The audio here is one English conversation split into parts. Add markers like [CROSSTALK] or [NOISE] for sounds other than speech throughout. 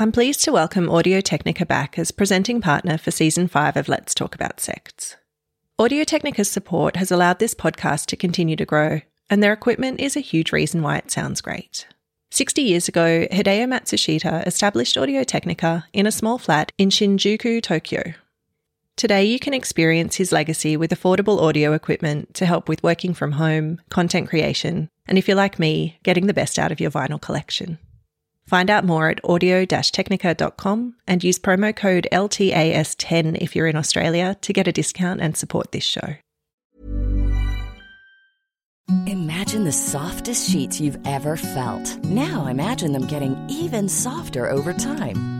I'm pleased to welcome Audio Technica back as presenting partner for season 5 of Let's Talk About Sects. Audio Technica's support has allowed this podcast to continue to grow, and their equipment is a huge reason why it sounds great. 60 years ago, Hideo Matsushita established Audio Technica in a small flat in Shinjuku, Tokyo. Today, you can experience his legacy with affordable audio equipment to help with working from home, content creation, and if you're like me, getting the best out of your vinyl collection. Find out more at audio-technica.com and use promo code LTAS10 if you're in Australia to get a discount and support this show. Imagine the softest sheets you've ever felt. Now imagine them getting even softer over time.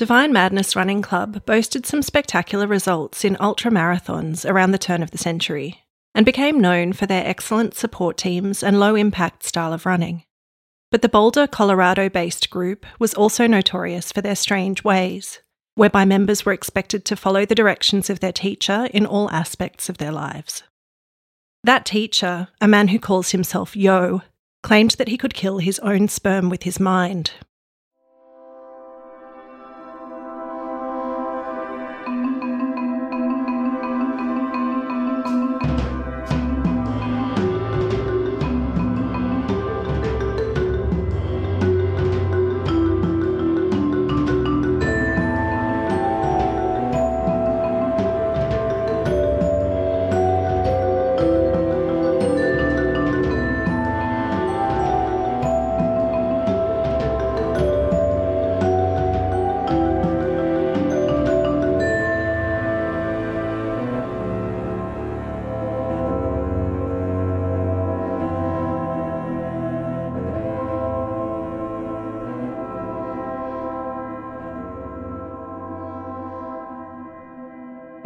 Divine Madness Running Club boasted some spectacular results in ultra marathons around the turn of the century and became known for their excellent support teams and low impact style of running. But the Boulder, Colorado based group was also notorious for their strange ways, whereby members were expected to follow the directions of their teacher in all aspects of their lives. That teacher, a man who calls himself Yo, claimed that he could kill his own sperm with his mind,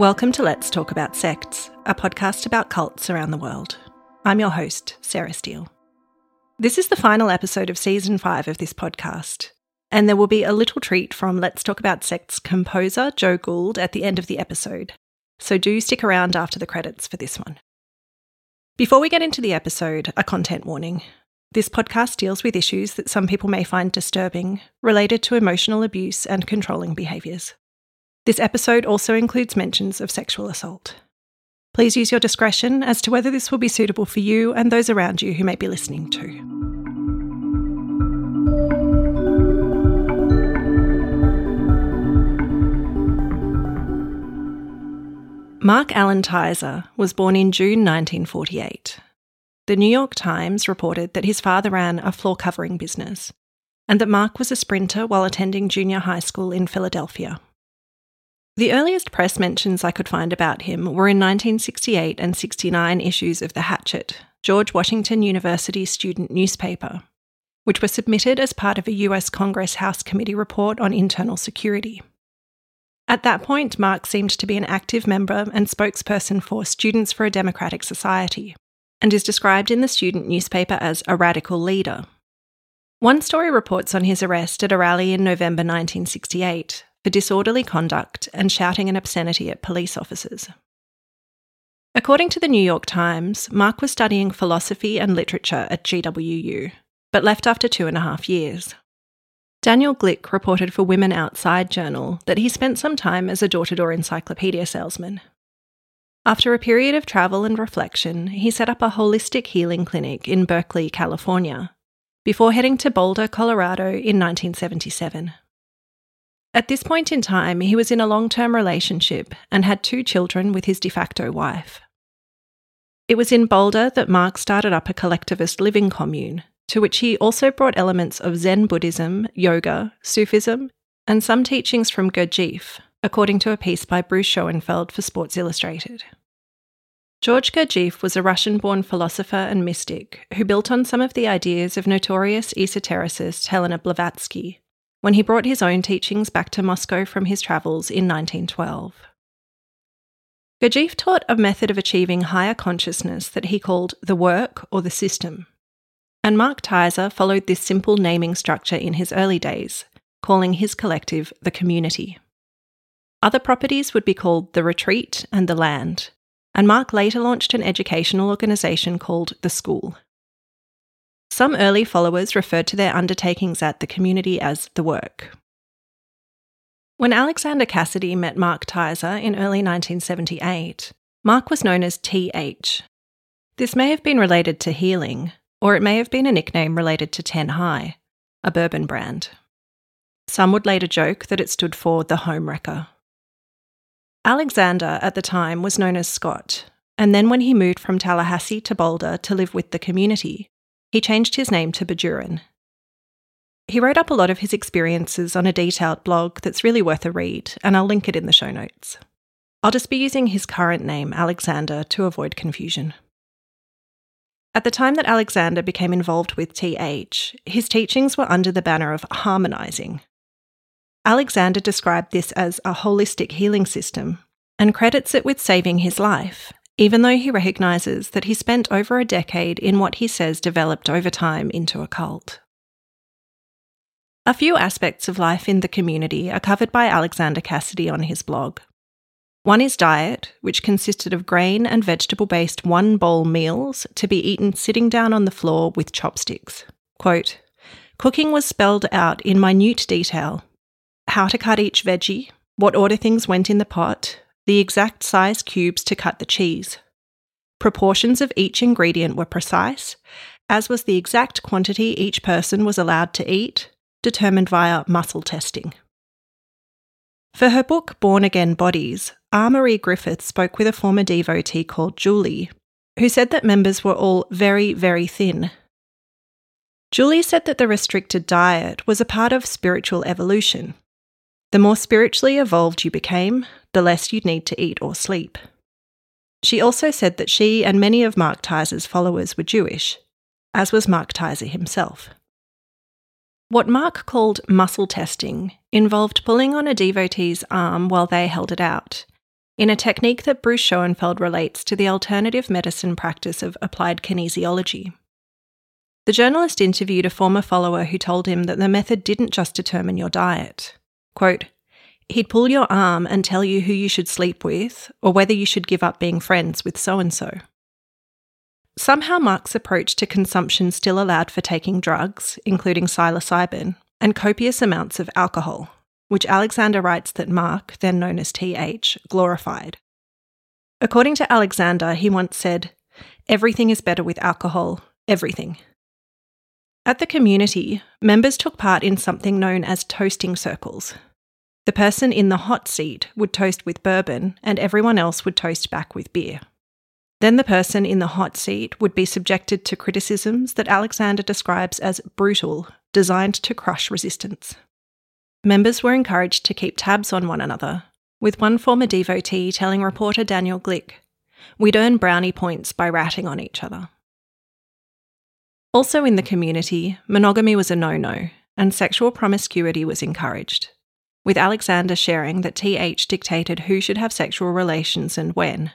Welcome to Let's Talk About Sects, a podcast about cults around the world. I'm your host, Sarah Steel. This is the final episode of season five of this podcast, and there will be a little treat from Let's Talk About Sects composer Joe Gould at the end of the episode, so do stick around after the credits for this one. Before we get into the episode, a content warning. This podcast deals with issues that some people may find disturbing related to emotional abuse and controlling behaviours. This episode also includes mentions of sexual assault. Please use your discretion as to whether this will be suitable for you and those around you who may be listening to. Mark Allen Tizer was born in June 1948. The New York Times reported that his father ran a floor covering business and that Mark was a sprinter while attending junior high school in Philadelphia. The earliest press mentions I could find about him were in 1968 and 69 issues of The Hatchet, George Washington University student newspaper, which were submitted as part of a US Congress House Committee report on internal security. At that point, Mark seemed to be an active member and spokesperson for Students for a Democratic Society, and is described in the student newspaper as a radical leader. One story reports on his arrest at a rally in November 1968, for disorderly conduct and shouting an obscenity at police officers. According to the New York Times, Mark was studying philosophy and literature at GWU, but left after two and a half years. Daniel Glick reported for Women Outside Journal that he spent some time as a door to door encyclopedia salesman. After a period of travel and reflection, he set up a holistic healing clinic in Berkeley, California, before heading to Boulder, Colorado in 1977. At this point in time, he was in a long term relationship and had two children with his de facto wife. It was in Boulder that Mark started up a collectivist living commune, to which he also brought elements of Zen Buddhism, yoga, Sufism, and some teachings from Gurdjieff, according to a piece by Bruce Schoenfeld for Sports Illustrated. George Gurdjieff was a Russian born philosopher and mystic who built on some of the ideas of notorious esotericist Helena Blavatsky when he brought his own teachings back to Moscow from his travels in 1912. Gurdjieff taught a method of achieving higher consciousness that he called the work or the system. And Mark Tizer followed this simple naming structure in his early days, calling his collective the community. Other properties would be called the retreat and the land, and Mark later launched an educational organisation called The School. Some early followers referred to their undertakings at the community as the work. When Alexander Cassady met Mark Tizer in early 1978, Mark was known as TH. This may have been related to healing, or it may have been a nickname related to Ten High, a bourbon brand. Some would later joke that it stood for the home wrecker. Alexander at the time was known as Scott, and then when he moved from Tallahassee to Boulder to live with the community, he changed his name to Bajurin. He wrote up a lot of his experiences on a detailed blog that's really worth a read, and I'll link it in the show notes. I'll just be using his current name, Alexander, to avoid confusion. At the time that Alexander became involved with TH, his teachings were under the banner of harmonizing, Alexander described this as a holistic healing system and credits it with saving his life, even though he recognises that he spent over a decade in what he says developed over time into a cult. A few aspects of life in the community are covered by Alexander Cassady on his blog. One is diet, which consisted of grain and vegetable based one bowl meals to be eaten sitting down on the floor with chopsticks. Quote, Cooking was spelled out in minute detail how to cut each veggie, what order things went in the pot, the exact size cubes to cut the cheese. Proportions of each ingredient were precise, as was the exact quantity each person was allowed to eat, determined via muscle testing. For her book Born Again Bodies. Marie Griffith spoke with a former devotee called Julie, who said that members were all very, very thin. Julie said that the restricted diet was a part of spiritual evolution the more spiritually evolved you became, the less you'd need to eat or sleep. She also said that she and many of Mark Tizer's followers were Jewish, as was Mark Tizer himself. What Mark called muscle testing involved pulling on a devotee's arm while they held it out, in a technique that Bruce Schoenfeld relates to the alternative medicine practice of applied kinesiology. The journalist interviewed a former follower who told him that the method didn't just determine your diet. Quote, He'd pull your arm and tell you who you should sleep with, or whether you should give up being friends with so and so. Somehow, Mark's approach to consumption still allowed for taking drugs, including psilocybin, and copious amounts of alcohol, which Alexander writes that Mark, then known as TH, glorified. According to Alexander, he once said, Everything is better with alcohol, everything. At the community, members took part in something known as toasting circles. The person in the hot seat would toast with bourbon, and everyone else would toast back with beer. Then the person in the hot seat would be subjected to criticisms that Alexander describes as brutal, designed to crush resistance. Members were encouraged to keep tabs on one another, with one former devotee telling reporter Daniel Glick, We'd earn brownie points by ratting on each other. Also in the community, monogamy was a no no, and sexual promiscuity was encouraged, with Alexander sharing that TH dictated who should have sexual relations and when.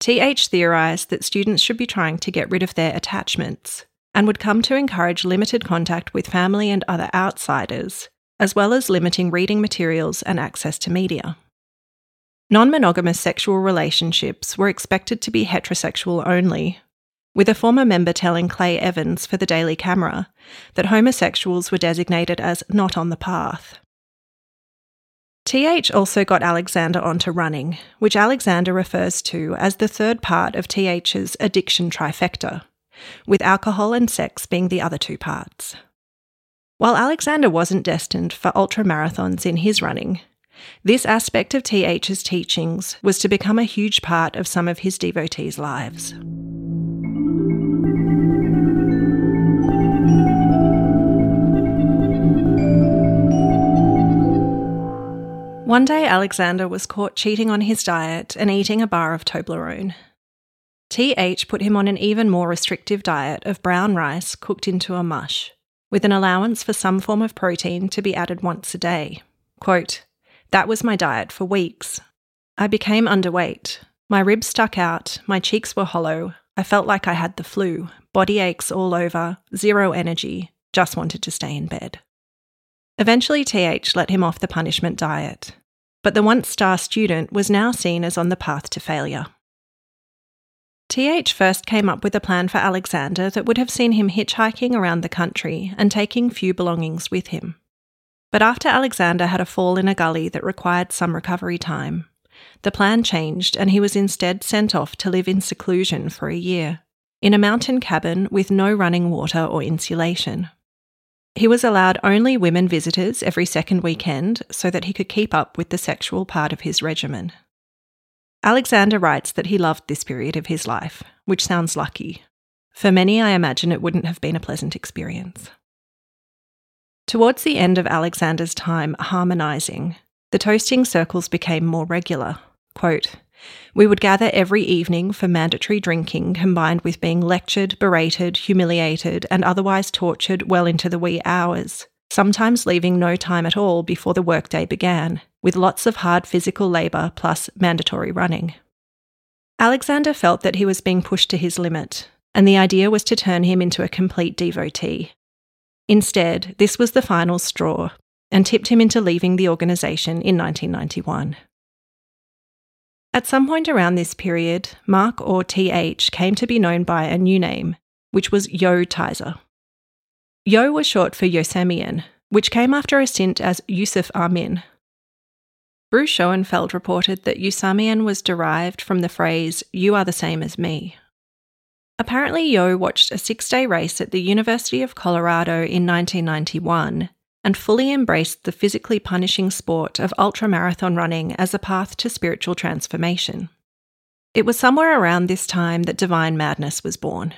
TH theorised that students should be trying to get rid of their attachments and would come to encourage limited contact with family and other outsiders, as well as limiting reading materials and access to media. Non monogamous sexual relationships were expected to be heterosexual only, with a former member telling Clay Evans for the Daily Camera that homosexuals were designated as not on the path. TH also got Alexander onto running, which Alexander refers to as the third part of TH's addiction trifecta, with alcohol and sex being the other two parts. While Alexander wasn't destined for ultra marathons in his running, this aspect of TH's teachings was to become a huge part of some of his devotees' lives. One day, Alexander was caught cheating on his diet and eating a bar of Toblerone. TH put him on an even more restrictive diet of brown rice cooked into a mush, with an allowance for some form of protein to be added once a day. Quote, That was my diet for weeks. I became underweight. My ribs stuck out, my cheeks were hollow. I felt like I had the flu, body aches all over, zero energy, just wanted to stay in bed. Eventually, TH let him off the punishment diet, but the once star student was now seen as on the path to failure. TH first came up with a plan for Alexander that would have seen him hitchhiking around the country and taking few belongings with him. But after Alexander had a fall in a gully that required some recovery time, the plan changed and he was instead sent off to live in seclusion for a year, in a mountain cabin with no running water or insulation. He was allowed only women visitors every second weekend so that he could keep up with the sexual part of his regimen. Alexander writes that he loved this period of his life, which sounds lucky. For many, I imagine it wouldn't have been a pleasant experience. Towards the end of Alexander's time harmonising, the toasting circles became more regular. Quote, we would gather every evening for mandatory drinking, combined with being lectured, berated, humiliated, and otherwise tortured well into the wee hours, sometimes leaving no time at all before the workday began, with lots of hard physical labour plus mandatory running. Alexander felt that he was being pushed to his limit, and the idea was to turn him into a complete devotee. Instead, this was the final straw, and tipped him into leaving the organisation in 1991. At some point around this period, Mark or TH came to be known by a new name, which was Yo Tizer. Yo was short for Yosemite, which came after a stint as Yusuf Armin. Bruce Schoenfeld reported that Yosemite was derived from the phrase, You are the same as me. Apparently, Yo watched a six day race at the University of Colorado in 1991 and fully embraced the physically punishing sport of ultramarathon running as a path to spiritual transformation. It was somewhere around this time that Divine Madness was born.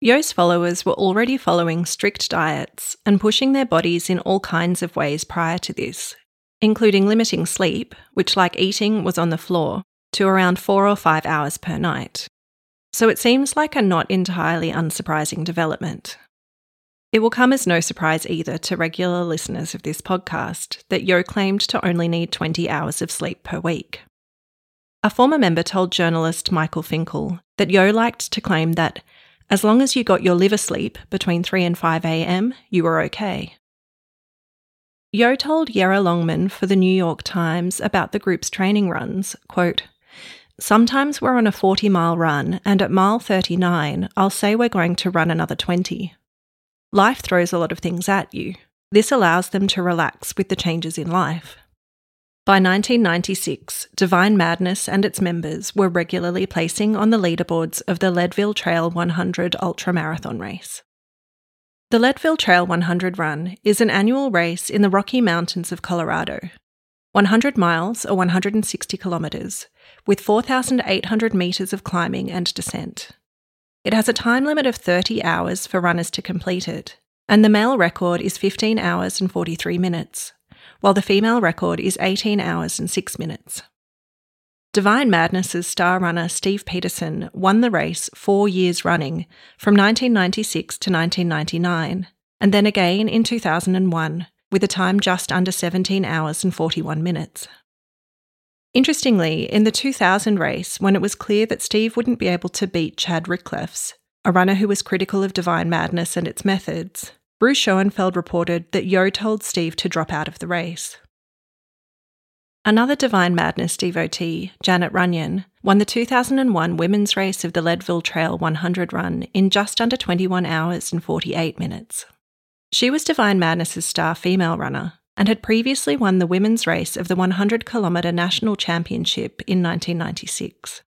Yo's followers were already following strict diets and pushing their bodies in all kinds of ways prior to this, including limiting sleep, which, like eating, was on the floor, to around four or five hours per night. So it seems like a not entirely unsurprising development. It will come as no surprise either to regular listeners of this podcast that Yo claimed to only need 20 hours of sleep per week. A former member told journalist Michael Finkel that Yo liked to claim that as long as you got your liver sleep between 3 and 5 am, you were okay. Yo told Yara Longman for the New York Times about the group's training runs, quote, Sometimes we're on a 40 mile run, and at mile 39, I'll say we're going to run another 20. Life throws a lot of things at you. This allows them to relax with the changes in life. By 1996, Divine Madness and its members were regularly placing on the leaderboards of the Leadville Trail 100 ultramarathon race. The Leadville Trail 100 Run is an annual race in the Rocky Mountains of Colorado. 100 miles or 160 kilometres, with 4,800 metres of climbing and descent. It has a time limit of 30 hours for runners to complete it, and the male record is 15 hours and 43 minutes, while the female record is 18 hours and 6 minutes. Divine Madness's star runner Steve Peterson won the race four years running, from 1996 to 1999, and then again in 2001, with a time just under 17 hours and 41 minutes. Interestingly, in the 2000 race, when it was clear that Steve wouldn't be able to beat Chad Ricklefs, a runner who was critical of Divine Madness and its methods, Bruce Schoenfeld reported that Yo told Steve to drop out of the race. Another Divine Madness devotee, Janet Runyon, won the 2001 women's race of the Leadville Trail 100 run in just under 21 hours and 48 minutes. She was Divine Madness's star female runner and had previously won the women's race of the 100 kilometre national championship in 1996.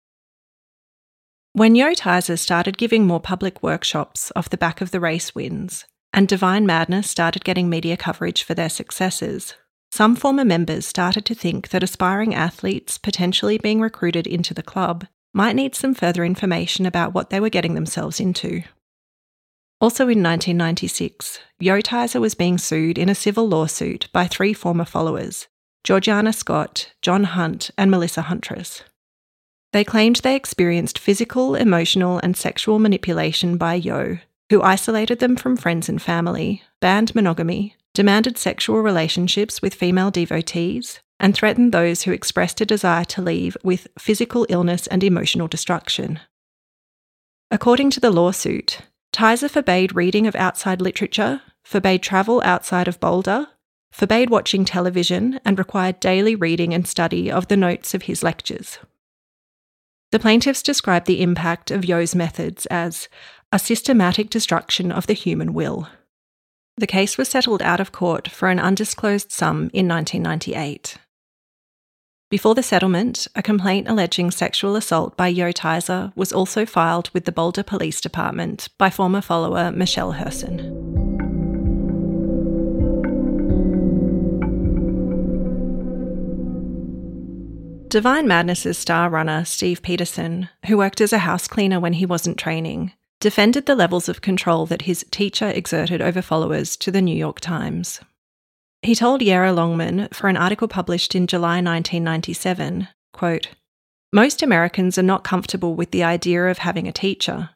When Yo Tizer started giving more public workshops off the back of the race wins, and Divine Madness started getting media coverage for their successes, some former members started to think that aspiring athletes potentially being recruited into the club might need some further information about what they were getting themselves into. Also in 1996, Yo Tizer was being sued in a civil lawsuit by three former followers Georgiana Scott, John Hunt, and Melissa Huntress. They claimed they experienced physical, emotional, and sexual manipulation by Yo, who isolated them from friends and family, banned monogamy, demanded sexual relationships with female devotees, and threatened those who expressed a desire to leave with physical illness and emotional destruction. According to the lawsuit, Tizer forbade reading of outside literature, forbade travel outside of Boulder, forbade watching television, and required daily reading and study of the notes of his lectures. The plaintiffs described the impact of Yo's methods as a systematic destruction of the human will. The case was settled out of court for an undisclosed sum in 1998. Before the settlement, a complaint alleging sexual assault by Yo Tizer was also filed with the Boulder Police Department by former follower Michelle Herson. Divine Madness's star runner, Steve Peterson, who worked as a house cleaner when he wasn't training, defended the levels of control that his teacher exerted over followers to the New York Times. He told Yara Longman for an article published in July 1997, quote, Most Americans are not comfortable with the idea of having a teacher.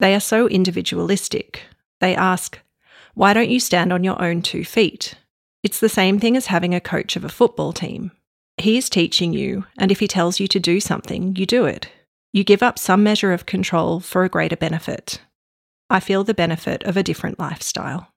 They are so individualistic. They ask, Why don't you stand on your own two feet? It's the same thing as having a coach of a football team. He is teaching you, and if he tells you to do something, you do it. You give up some measure of control for a greater benefit. I feel the benefit of a different lifestyle.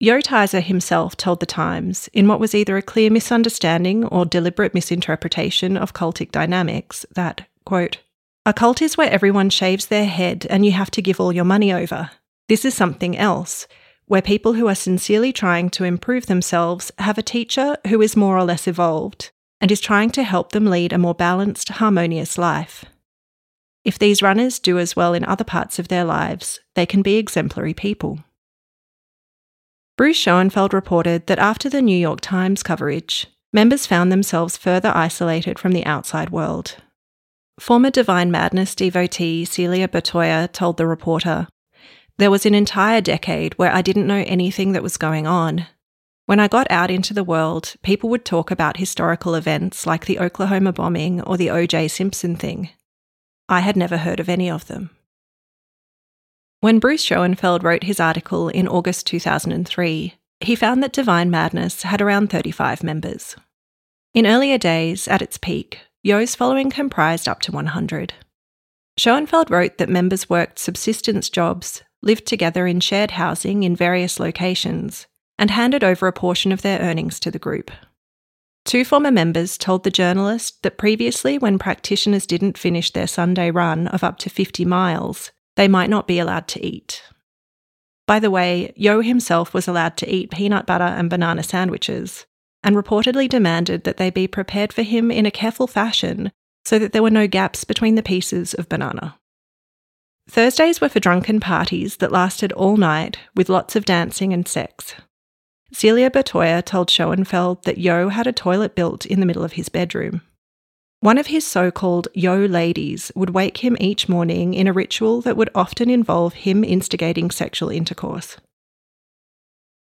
Yo Tizer himself told The Times, in what was either a clear misunderstanding or deliberate misinterpretation of cultic dynamics, that, quote, a cult is where everyone shaves their head and you have to give all your money over. This is something else where people who are sincerely trying to improve themselves have a teacher who is more or less evolved and is trying to help them lead a more balanced, harmonious life. If these runners do as well in other parts of their lives, they can be exemplary people. Bruce Schoenfeld reported that after the New York Times coverage, members found themselves further isolated from the outside world. Former Divine Madness devotee Celia Bertoia told the reporter there was an entire decade where I didn't know anything that was going on. When I got out into the world, people would talk about historical events like the Oklahoma bombing or the O.J. Simpson thing. I had never heard of any of them. When Bruce Schoenfeld wrote his article in August 2003, he found that Divine Madness had around 35 members. In earlier days, at its peak, Yo's following comprised up to 100. Schoenfeld wrote that members worked subsistence jobs, lived together in shared housing in various locations, and handed over a portion of their earnings to the group. Two former members told the journalist that previously, when practitioners didn't finish their Sunday run of up to 50 miles, they might not be allowed to eat. By the way, Yo himself was allowed to eat peanut butter and banana sandwiches, and reportedly demanded that they be prepared for him in a careful fashion so that there were no gaps between the pieces of banana. Thursdays were for drunken parties that lasted all night with lots of dancing and sex. Celia Bertoia told Schoenfeld that Yo had a toilet built in the middle of his bedroom. One of his so called Yo ladies would wake him each morning in a ritual that would often involve him instigating sexual intercourse.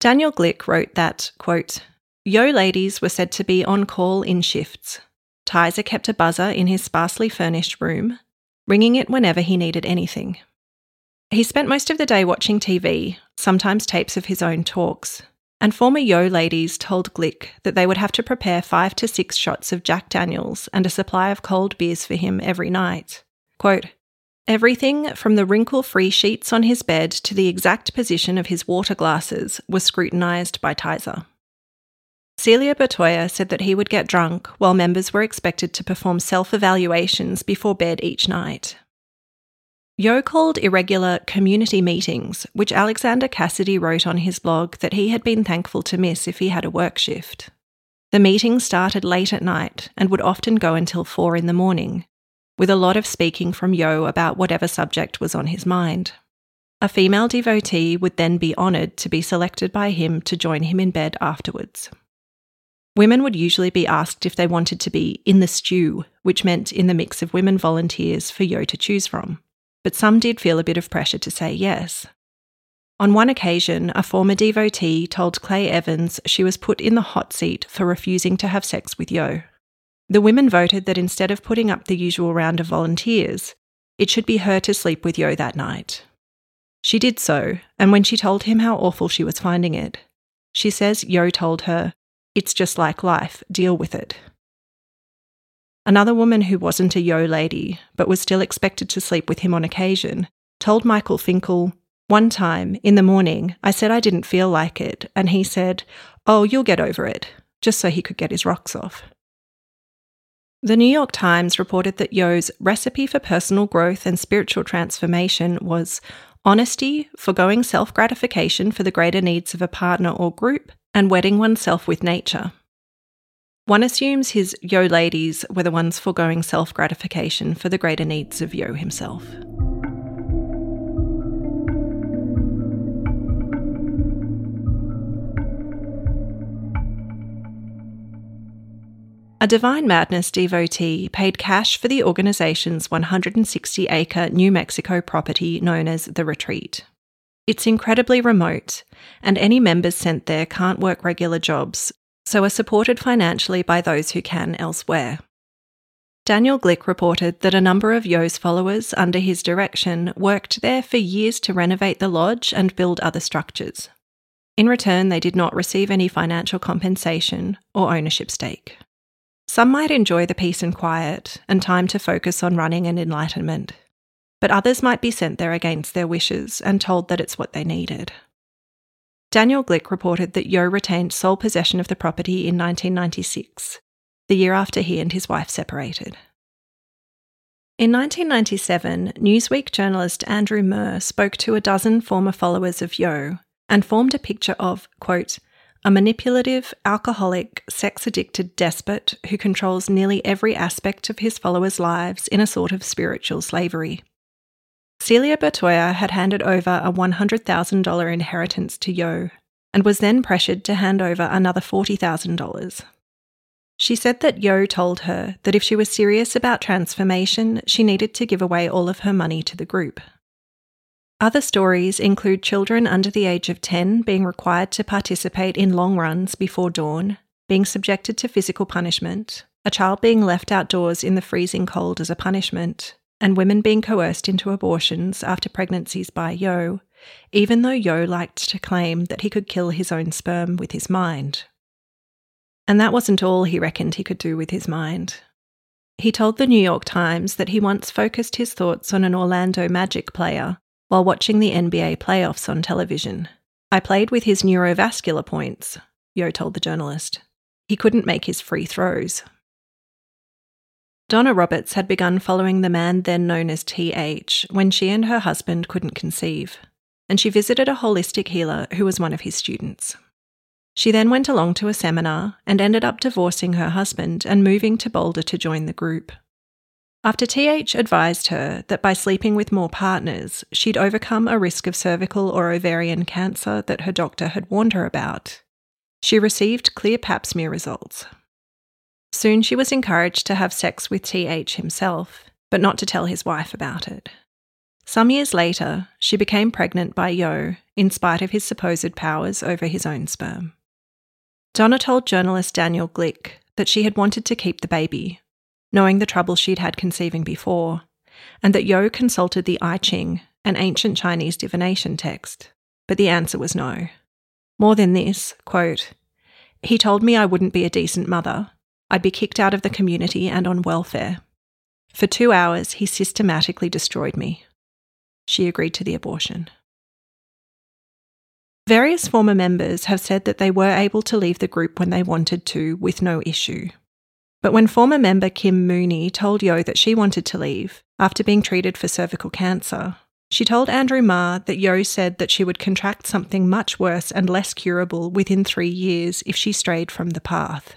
Daniel Glick wrote that, quote, Yo ladies were said to be on call in shifts. Tizer kept a buzzer in his sparsely furnished room, ringing it whenever he needed anything. He spent most of the day watching TV, sometimes tapes of his own talks, and former Yo ladies told Glick that they would have to prepare five to six shots of Jack Daniels and a supply of cold beers for him every night. Quote, Everything from the wrinkle free sheets on his bed to the exact position of his water glasses was scrutinised by Tizer. Celia Bertoia said that he would get drunk while members were expected to perform self evaluations before bed each night. Yo called irregular community meetings, which Alexander Cassady wrote on his blog that he had been thankful to miss if he had a work shift. The meetings started late at night and would often go until four in the morning, with a lot of speaking from Yo about whatever subject was on his mind. A female devotee would then be honoured to be selected by him to join him in bed afterwards. Women would usually be asked if they wanted to be in the stew, which meant in the mix of women volunteers for Yo to choose from. But some did feel a bit of pressure to say yes. On one occasion, a former devotee told Clay Evans she was put in the hot seat for refusing to have sex with Yo. The women voted that instead of putting up the usual round of volunteers, it should be her to sleep with Yo that night. She did so, and when she told him how awful she was finding it, she says Yo told her, It's just like life, deal with it. Another woman who wasn't a Yo lady, but was still expected to sleep with him on occasion, told Michael Finkel, One time, in the morning, I said I didn't feel like it, and he said, Oh, you'll get over it, just so he could get his rocks off. The New York Times reported that Yo's recipe for personal growth and spiritual transformation was honesty, foregoing self gratification for the greater needs of a partner or group, and wedding oneself with nature. One assumes his Yo ladies were the ones foregoing self gratification for the greater needs of Yo himself. A Divine Madness devotee paid cash for the organization's 160 acre New Mexico property known as The Retreat. It's incredibly remote, and any members sent there can't work regular jobs, so are supported financially by those who can elsewhere. Daniel Glick reported that a number of Yo's followers under his direction worked there for years to renovate the lodge and build other structures. In return, they did not receive any financial compensation or ownership stake. Some might enjoy the peace and quiet and time to focus on running and enlightenment, but others might be sent there against their wishes and told that it's what they needed. Daniel Glick reported that Yo retained sole possession of the property in 1996, the year after he and his wife separated. In 1997, Newsweek journalist Andrew Murr spoke to a dozen former followers of Yo and formed a picture of, quote, a manipulative, alcoholic, sex addicted despot who controls nearly every aspect of his followers' lives in a sort of spiritual slavery. Celia Bertoia had handed over a $100,000 inheritance to Yo and was then pressured to hand over another $40,000. She said that Yo told her that if she was serious about transformation, she needed to give away all of her money to the group. Other stories include children under the age of 10 being required to participate in long runs before dawn, being subjected to physical punishment, a child being left outdoors in the freezing cold as a punishment, and women being coerced into abortions after pregnancies by Yo, even though Yo liked to claim that he could kill his own sperm with his mind. And that wasn't all he reckoned he could do with his mind. He told the New York Times that he once focused his thoughts on an Orlando Magic player while watching the NBA playoffs on television. I played with his neurovascular points, Yo told the journalist. He couldn't make his free throws. Donna Roberts had begun following the man then known as TH when she and her husband couldn't conceive, and she visited a holistic healer who was one of his students. She then went along to a seminar and ended up divorcing her husband and moving to Boulder to join the group. After TH advised her that by sleeping with more partners, she'd overcome a risk of cervical or ovarian cancer that her doctor had warned her about, she received clear pap smear results. Soon she was encouraged to have sex with TH himself, but not to tell his wife about it. Some years later, she became pregnant by Yo in spite of his supposed powers over his own sperm. Donna told journalist Daniel Glick that she had wanted to keep the baby knowing the trouble she'd had conceiving before, and that Yo consulted the I Ching, an ancient Chinese divination text, but the answer was no. More than this, quote, he told me I wouldn't be a decent mother. I'd be kicked out of the community and on welfare. For two hours, he systematically destroyed me. She agreed to the abortion. Various former members have said that they were able to leave the group when they wanted to with no issue. But when former member Kim Mooney told Yo that she wanted to leave after being treated for cervical cancer, she told Andrew Murr that Yo said that she would contract something much worse and less curable within three years if she strayed from the path.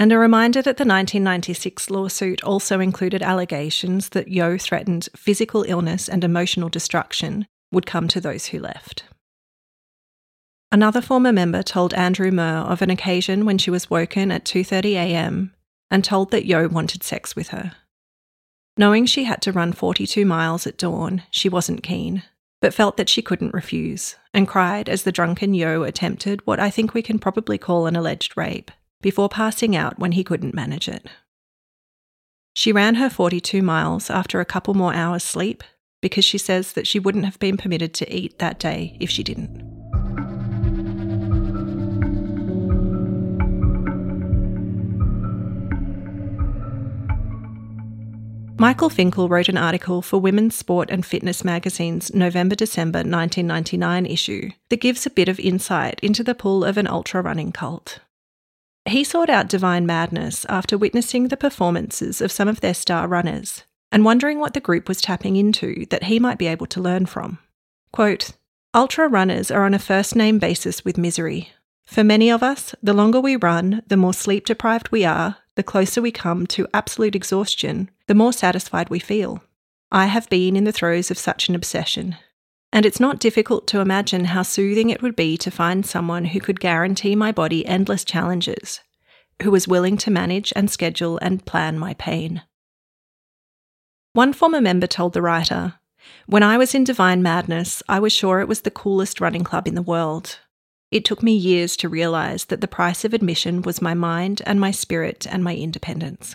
And a reminder that the 1996 lawsuit also included allegations that Yo threatened physical illness and emotional destruction would come to those who left. Another former member told Andrew Murr of an occasion when she was woken at 2:30 a.m and told that Yo wanted sex with her. Knowing she had to run 42 miles at dawn, she wasn't keen, but felt that she couldn't refuse, and cried as the drunken Yo attempted what I think we can probably call an alleged rape, before passing out when he couldn't manage it. She ran her 42 miles after a couple more hours' sleep because she says that she wouldn't have been permitted to eat that day if she didn't. Michael Finkel wrote an article for Women's Sport and Fitness magazine's November December 1999 issue that gives a bit of insight into the pull of an ultra running cult. He sought out Divine Madness after witnessing the performances of some of their star runners and wondering what the group was tapping into that he might be able to learn from. Quote, Ultra runners are on a first name basis with misery. For many of us, the longer we run, the more sleep deprived we are, the closer we come to absolute exhaustion, the more satisfied we feel. I have been in the throes of such an obsession, and it's not difficult to imagine how soothing it would be to find someone who could guarantee my body endless challenges, who was willing to manage and schedule and plan my pain. One former member told the writer, When I was in Divine Madness, I was sure it was the coolest running club in the world. It took me years to realise that the price of admission was my mind and my spirit and my independence.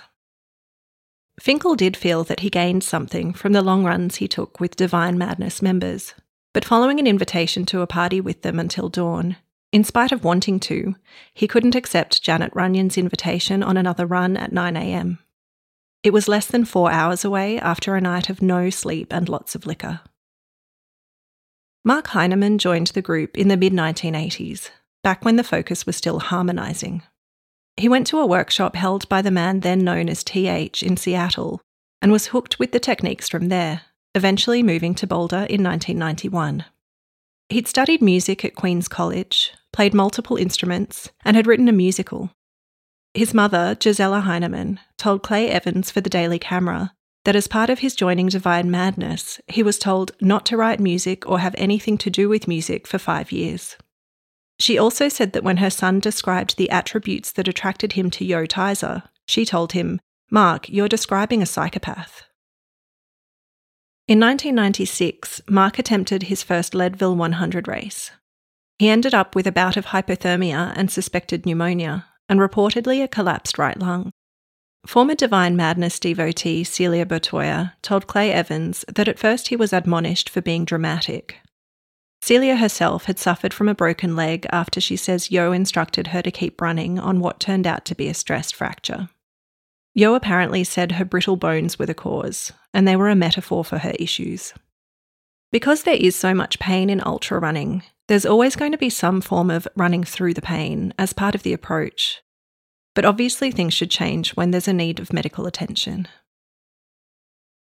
Finkel did feel that he gained something from the long runs he took with Divine Madness members, but following an invitation to a party with them until dawn, in spite of wanting to, he couldn't accept Janet Runyon's invitation on another run at 9am. It was less than four hours away after a night of no sleep and lots of liquor. Mark Hyneman joined the group in the mid 1980s, back when the focus was still harmonising. He went to a workshop held by the man then known as TH in Seattle and was hooked with the techniques from there, eventually moving to Boulder in 1991. He'd studied music at Queen's College, played multiple instruments, and had written a musical. His mother, Gisela Hyneman, told Clay Evans for the Daily Camera that as part of his joining Divine Madness, he was told not to write music or have anything to do with music for five years. She also said that when her son described the attributes that attracted him to Yo Tizer, she told him, Mark, you're describing a psychopath. In 1996, Mark attempted his first Leadville 100 race. He ended up with a bout of hypothermia and suspected pneumonia, and reportedly a collapsed right lung. Former Divine Madness devotee Celia Bertoia told Clay Evans that at first he was admonished for being dramatic. Celia herself had suffered from a broken leg after she says Yo instructed her to keep running on what turned out to be a stress fracture. Yo apparently said her brittle bones were the cause, and they were a metaphor for her issues. Because there is so much pain in ultra running, there's always going to be some form of running through the pain as part of the approach, but obviously things should change when there's a need of medical attention.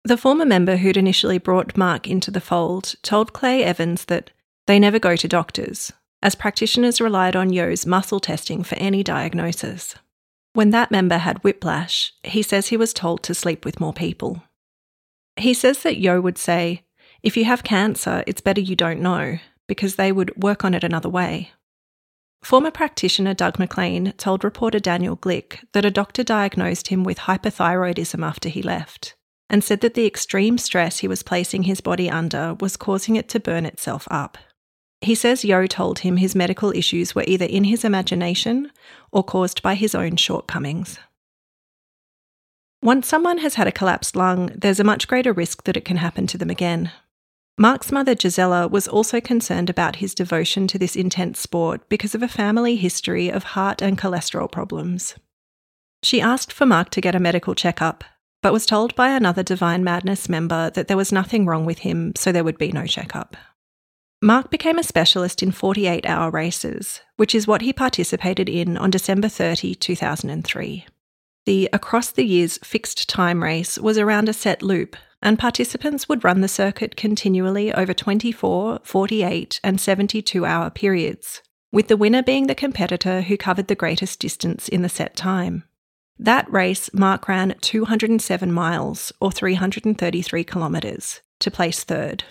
The former member who'd initially brought Mark into the fold told Clay Evans that they never go to doctors, as practitioners relied on Yo's muscle testing for any diagnosis. When that member had whiplash, he says he was told to sleep with more people. He says that Yo would say, If you have cancer, it's better you don't know, because they would work on it another way. Former practitioner Doug McLean told reporter Daniel Glick that a doctor diagnosed him with hypothyroidism after he left, and said that the extreme stress he was placing his body under was causing it to burn itself up. He says Yo told him his medical issues were either in his imagination or caused by his own shortcomings. Once someone has had a collapsed lung, there's a much greater risk that it can happen to them again. Mark's mother, Gisela, was also concerned about his devotion to this intense sport because of a family history of heart and cholesterol problems. She asked for Mark to get a medical checkup, but was told by another Divine Madness member that there was nothing wrong with him, so there would be no checkup. Mark became a specialist in 48 hour races, which is what he participated in on December 30, 2003. The Across the Years fixed time race was around a set loop and participants would run the circuit continually over 24, 48, and 72 hour periods, with the winner being the competitor who covered the greatest distance in the set time. That race, Mark ran 207 miles, or 333 kilometres, to place third.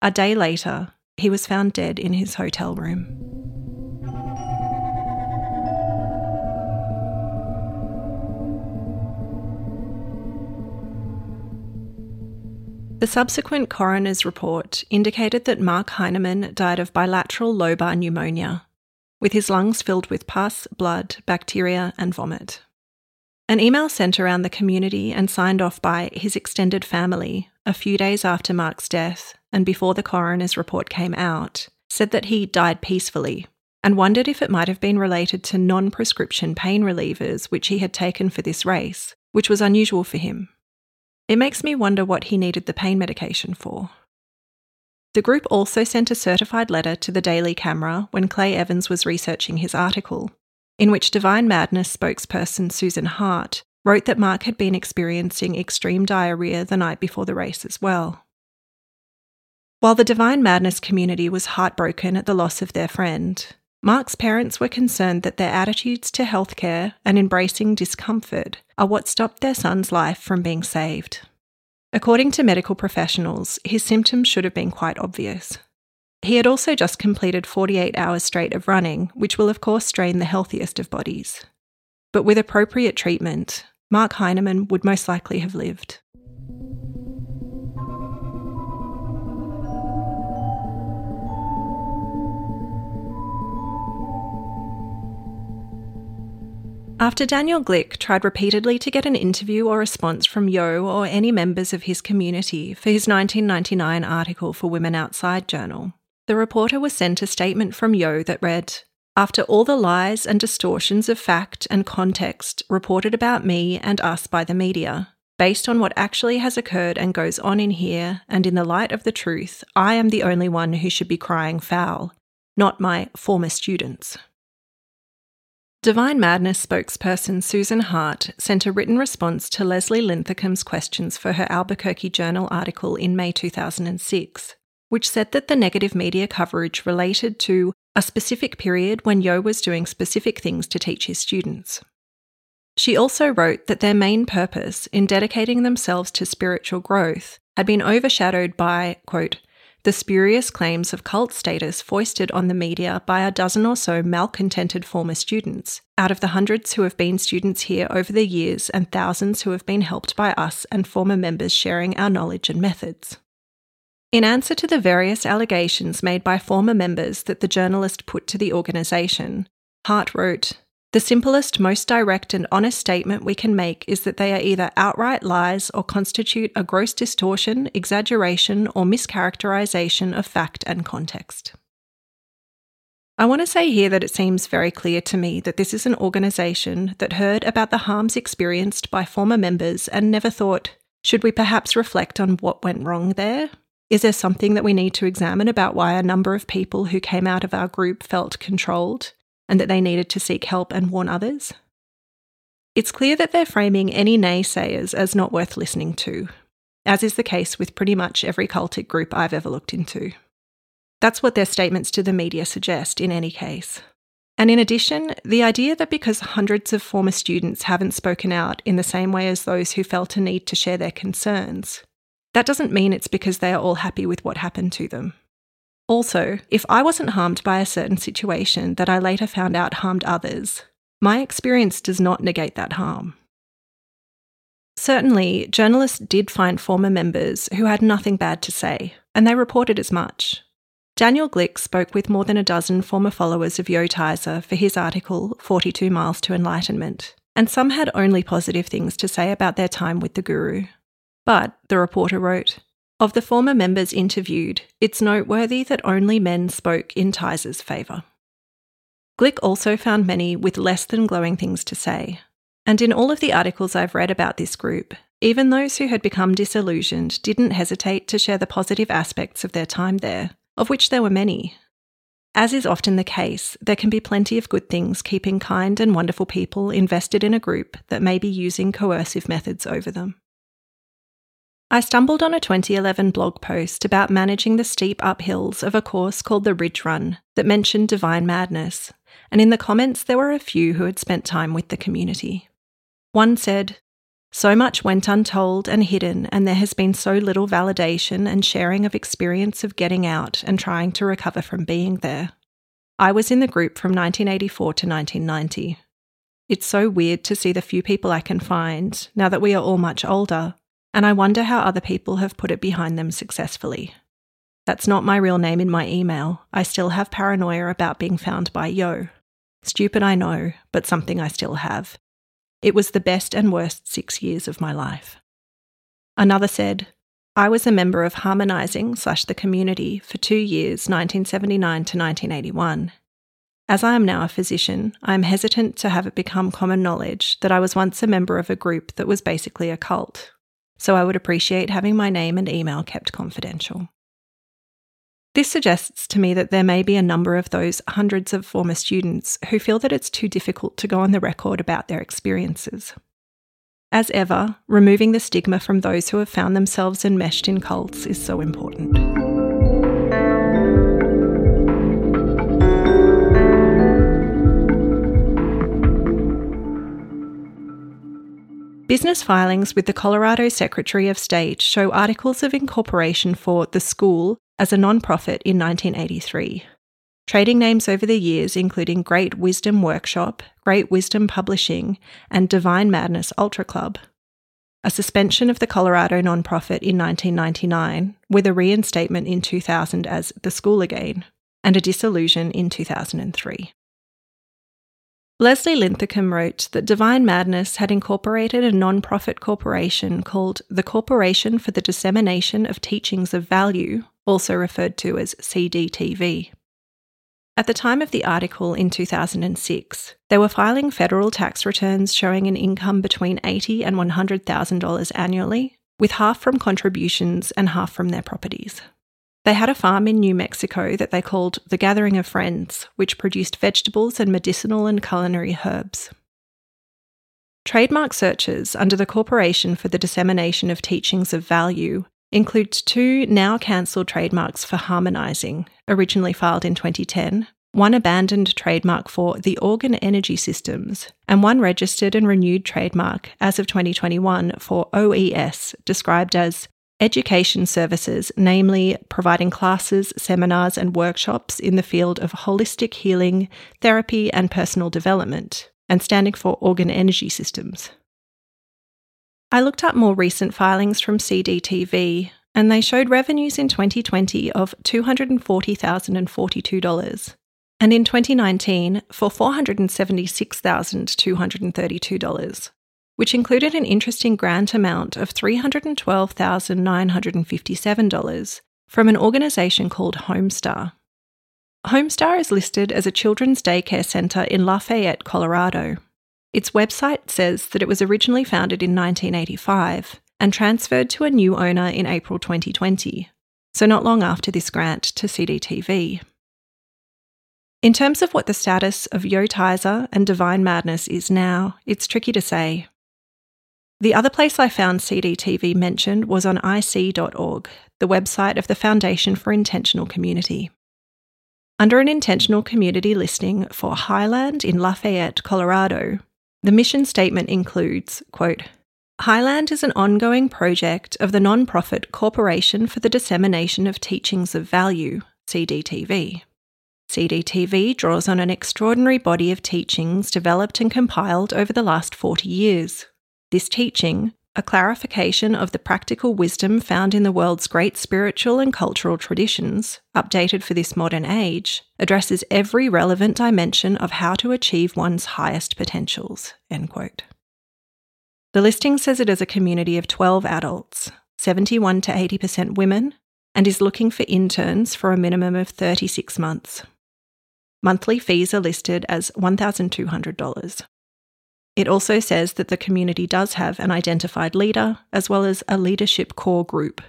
A day later, he was found dead in his hotel room. The subsequent coroner's report indicated that Mark Heineman died of bilateral lobar pneumonia, with his lungs filled with pus, blood, bacteria, and vomit. An email sent around the community and signed off by his extended family a few days after Mark's death and before the coroner's report came out said that he died peacefully and wondered if it might have been related to non prescription pain relievers which he had taken for this race, which was unusual for him. It makes me wonder what he needed the pain medication for. The group also sent a certified letter to the Daily Camera when Clay Evans was researching his article, in which Divine Madness spokesperson Susan Hart wrote that Mark had been experiencing extreme diarrhea the night before the race as well. While the Divine Madness community was heartbroken at the loss of their friend, Mark's parents were concerned that their attitudes to healthcare and embracing discomfort are what stopped their son's life from being saved. According to medical professionals, his symptoms should have been quite obvious. He had also just completed 48 hours straight of running, which will of course strain the healthiest of bodies. But with appropriate treatment, Mark Heineman would most likely have lived. After Daniel Glick tried repeatedly to get an interview or response from Yo or any members of his community for his 1999 article for Women Outside Journal, the reporter was sent a statement from Yo that read After all the lies and distortions of fact and context reported about me and us by the media, based on what actually has occurred and goes on in here, and in the light of the truth, I am the only one who should be crying foul, not my former students. Divine Madness spokesperson Susan Hart sent a written response to Leslie Linthicum's questions for her Albuquerque Journal article in May 2006, which said that the negative media coverage related to a specific period when Yo was doing specific things to teach his students. She also wrote that their main purpose in dedicating themselves to spiritual growth had been overshadowed by, quote, the spurious claims of cult status foisted on the media by a dozen or so malcontented former students, out of the hundreds who have been students here over the years and thousands who have been helped by us and former members sharing our knowledge and methods. In answer to the various allegations made by former members that the journalist put to the organisation, Hart wrote, the simplest, most direct, and honest statement we can make is that they are either outright lies or constitute a gross distortion, exaggeration, or mischaracterization of fact and context. I want to say here that it seems very clear to me that this is an organisation that heard about the harms experienced by former members and never thought, should we perhaps reflect on what went wrong there? Is there something that we need to examine about why a number of people who came out of our group felt controlled? And that they needed to seek help and warn others. It's clear that they're framing any naysayers as not worth listening to, as is the case with pretty much every cultic group I've ever looked into. That's what their statements to the media suggest in any case. And in addition, the idea that because hundreds of former students haven't spoken out in the same way as those who felt a need to share their concerns, that doesn't mean it's because they are all happy with what happened to them. Also, if I wasn't harmed by a certain situation that I later found out harmed others, my experience does not negate that harm. Certainly, journalists did find former members who had nothing bad to say, and they reported as much. Daniel Glick spoke with more than a dozen former followers of Yo Tizer for his article, 42 Miles to Enlightenment, and some had only positive things to say about their time with the guru. But, the reporter wrote, of the former members interviewed, it's noteworthy that only men spoke in Tizer's favour. Glick also found many with less than glowing things to say. And in all of the articles I've read about this group, even those who had become disillusioned didn't hesitate to share the positive aspects of their time there, of which there were many. As is often the case, there can be plenty of good things keeping kind and wonderful people invested in a group that may be using coercive methods over them. I stumbled on a 2011 blog post about managing the steep uphills of a course called the Ridge Run that mentioned divine madness, and in the comments there were a few who had spent time with the community. One said, So much went untold and hidden, and there has been so little validation and sharing of experience of getting out and trying to recover from being there. I was in the group from 1984 to 1990. It's so weird to see the few people I can find, now that we are all much older, and I wonder how other people have put it behind them successfully. That's not my real name in my email. I still have paranoia about being found by Yo. Stupid, I know, but something I still have. It was the best and worst six years of my life. Another said, I was a member of Harmonising slash the community for two years, 1979 to 1981. As I am now a physician, I am hesitant to have it become common knowledge that I was once a member of a group that was basically a cult, so I would appreciate having my name and email kept confidential. This suggests to me that there may be a number of those hundreds of former students who feel that it's too difficult to go on the record about their experiences. As ever, removing the stigma from those who have found themselves enmeshed in cults is so important. Business filings with the Colorado Secretary of State show articles of incorporation for the school as a non-profit in 1983. Trading names over the years, including Great Wisdom Workshop, Great Wisdom Publishing, and Divine Madness Ultra Club. A suspension of the Colorado nonprofit in 1999, with a reinstatement in 2000 as The School Again, and a dissolution in 2003. Leslie Linthicum wrote that Divine Madness had incorporated a non-profit corporation called the Corporation for the Dissemination of Teachings of Value, also referred to as CDTV. At the time of the article in 2006, they were filing federal tax returns showing an income between 80 and $100,000 annually, with half from contributions and half from their properties. They had a farm in New Mexico that they called the Gathering of Friends, which produced vegetables and medicinal and culinary herbs. Trademark searches under the Corporation for the Dissemination of Teachings of Value includes two now cancelled trademarks for harmonising, originally filed in 2010, one abandoned trademark for the organ energy systems, and one registered and renewed trademark as of 2021 for OES, described as education services, namely providing classes, seminars, and workshops in the field of holistic healing, therapy, and personal development, and standing for organ energy systems. I looked up more recent filings from CDTV, and they showed revenues in 2020 of $240,042, and in 2019 for $476,232, which included an interesting grant amount of $312,957 from an organisation called Homestar. Homestar is listed as a children's daycare centre in Lafayette, Colorado, its website says that it was originally founded in 1985 and transferred to a new owner in April 2020, so not long after this grant to CDTV. In terms of what the status of Yo Tizer and Divine Madness is now, it's tricky to say. The other place I found CDTV mentioned was on ic.org, the website of the Foundation for Intentional Community. Under an intentional community listing for Highland in Lafayette, Colorado, the mission statement includes, quote, Highland is an ongoing project of the non-profit Corporation for the Dissemination of Teachings of Value, CDTV. CDTV draws on an extraordinary body of teachings developed and compiled over the last 40 years. This teaching, a clarification of the practical wisdom found in the world's great spiritual and cultural traditions, updated for this modern age, addresses every relevant dimension of how to achieve one's highest potentials. The listing says it is a community of 12 adults, 71 to 80% women, and is looking for interns for a minimum of 36 months. Monthly fees are listed as $1,200. It also says that the community does have an identified leader, as well as a leadership core group.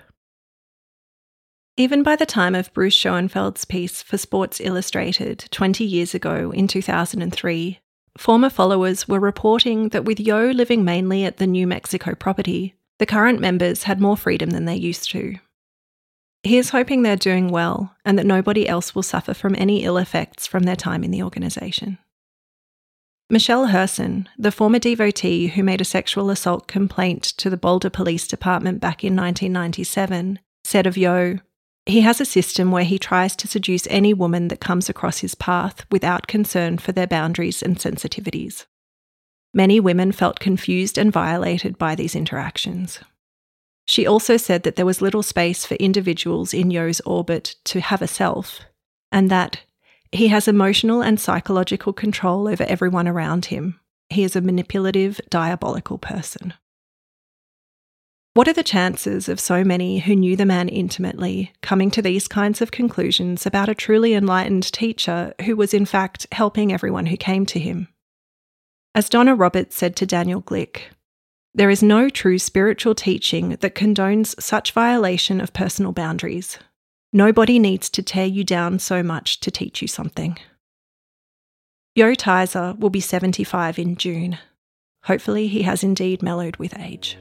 Even by the time of Bruce Schoenfeld's piece for Sports Illustrated 20 years ago in 2003, former followers were reporting that with Yo living mainly at the New Mexico property, the current members had more freedom than they used to. He is hoping they're doing well and that nobody else will suffer from any ill effects from their time in the organisation. Michelle Herson, the former devotee who made a sexual assault complaint to the Boulder Police Department back in 1997, said of Yo, he has a system where he tries to seduce any woman that comes across his path without concern for their boundaries and sensitivities. Many women felt confused and violated by these interactions. She also said that there was little space for individuals in Yo's orbit to have a self, and that he has emotional and psychological control over everyone around him. He is a manipulative, diabolical person. What are the chances of so many who knew the man intimately coming to these kinds of conclusions about a truly enlightened teacher who was in fact helping everyone who came to him? As Donna Roberts said to Daniel Glick, there is no true spiritual teaching that condones such violation of personal boundaries. Nobody needs to tear you down so much to teach you something. Yo Tizer will be 75 in June. Hopefully, he has indeed mellowed with age.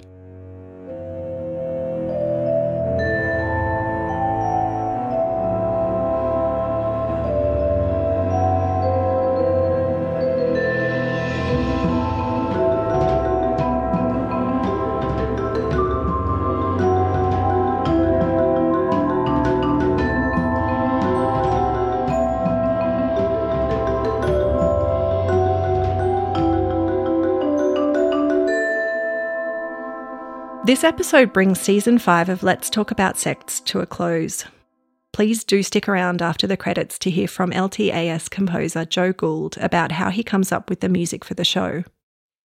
This episode brings season 5 of Let's Talk About Sects to a close. Please do stick around after the credits to hear from LTAS composer Joe Gould about how he comes up with the music for the show,